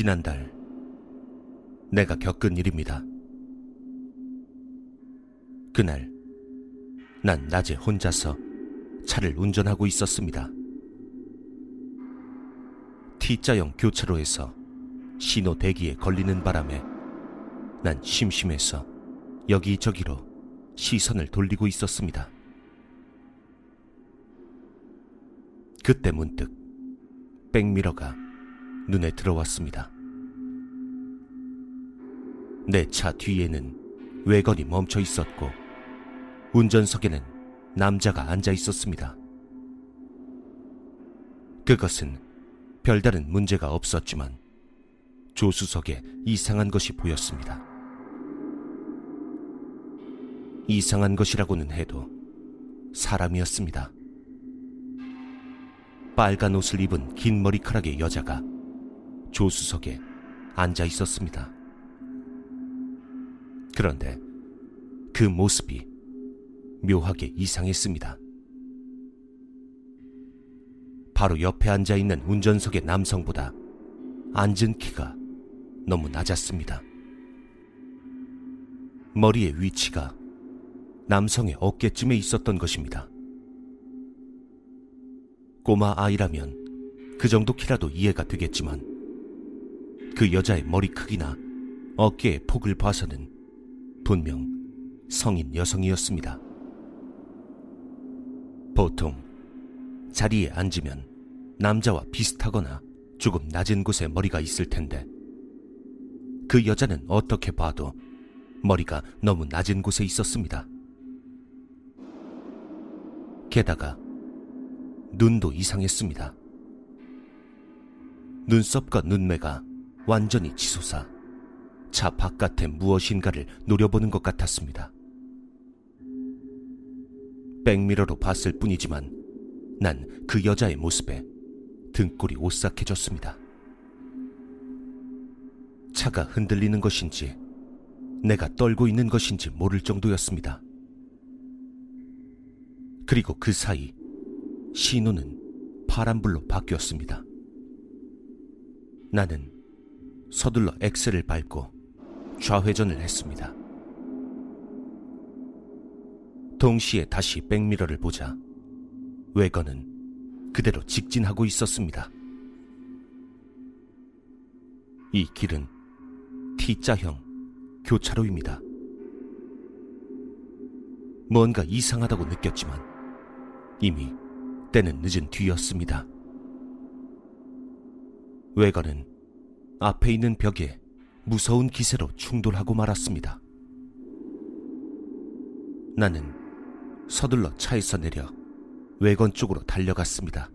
지난달 내가 겪은 일입니다. 그날 난 낮에 혼자서 차를 운전하고 있었습니다. T자형 교차로에서 신호 대기에 걸리는 바람에 난 심심해서 여기저기로 시선을 돌리고 있었습니다. 그때 문득 백미러가 눈에 들어왔습니다. 내 차 뒤에는 외건이 멈춰 있었고 운전석에는 남자가 앉아 있었습니다. 그것은 별다른 문제가 없었지만 조수석에 이상한 것이 보였습니다. 이상한 것이라고는 해도 사람이었습니다. 빨간 옷을 입은 긴 머리카락의 여자가 조수석에 앉아 있었습니다. 그런데 그 모습이 묘하게 이상했습니다. 바로 옆에 앉아 있는 운전석의 남성보다 앉은 키가 너무 낮았습니다. 머리의 위치가 남성의 어깨쯤에 있었던 것입니다. 꼬마 아이라면 그 정도 키라도 이해가 되겠지만 그 여자의 머리 크기나 어깨의 폭을 봐서는 분명 성인 여성이었습니다. 보통 자리에 앉으면 남자와 비슷하거나 조금 낮은 곳에 머리가 있을 텐데 그 여자는 어떻게 봐도 머리가 너무 낮은 곳에 있었습니다. 게다가 눈도 이상했습니다. 눈썹과 눈매가 완전히 치솟아 차 바깥에 무엇인가를 노려보는 것 같았습니다. 백미러로 봤을 뿐이지만 난 그 여자의 모습에 등골이 오싹해졌습니다. 차가 흔들리는 것인지 내가 떨고 있는 것인지 모를 정도였습니다. 그리고 그 사이 신호는 파란불로 바뀌었습니다. 나는 서둘러 엑셀을 밟고 좌회전을 했습니다. 동시에 다시 백미러를 보자 외건은 그대로 직진하고 있었습니다. 이 길은 T자형 교차로입니다. 뭔가 이상하다고 느꼈지만 이미 때는 늦은 뒤였습니다. 외관은 앞에 있는 벽에 무서운 기세로 충돌하고 말았습니다. 나는 서둘러 차에서 내려 외건 쪽으로 달려갔습니다.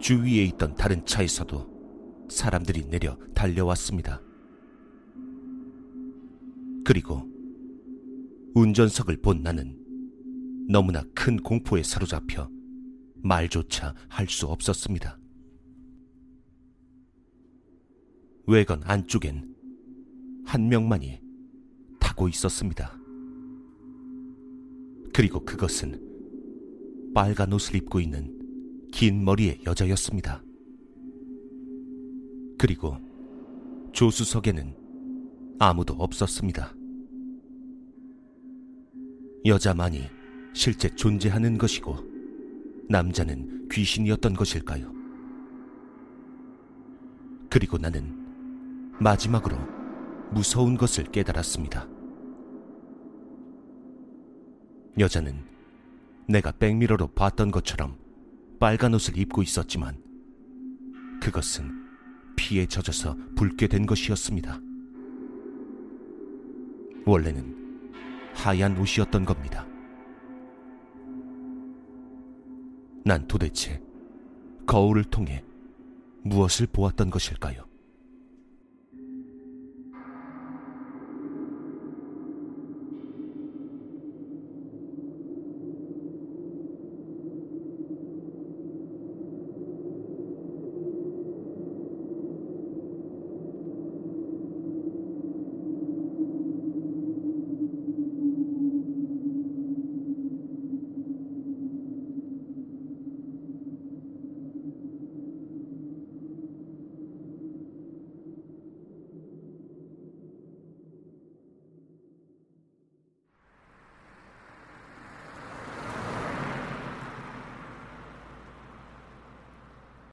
주위에 있던 다른 차에서도 사람들이 내려 달려왔습니다. 그리고 운전석을 본 나는 너무나 큰 공포에 사로잡혀 말조차 할 수 없었습니다. 외건 안쪽엔 한 명만이 타고 있었습니다. 그리고 그것은 빨간 옷을 입고 있는 긴 머리의 여자였습니다. 그리고 조수석에는 아무도 없었습니다. 여자만이 실제 존재하는 것이고 남자는 귀신이었던 것일까요? 그리고 나는 마지막으로 무서운 것을 깨달았습니다. 여자는 내가 백미러로 봤던 것처럼 빨간 옷을 입고 있었지만 그것은 피에 젖어서 붉게 된 것이었습니다. 원래는 하얀 옷이었던 겁니다. 난 도대체 거울을 통해 무엇을 보았던 것일까요?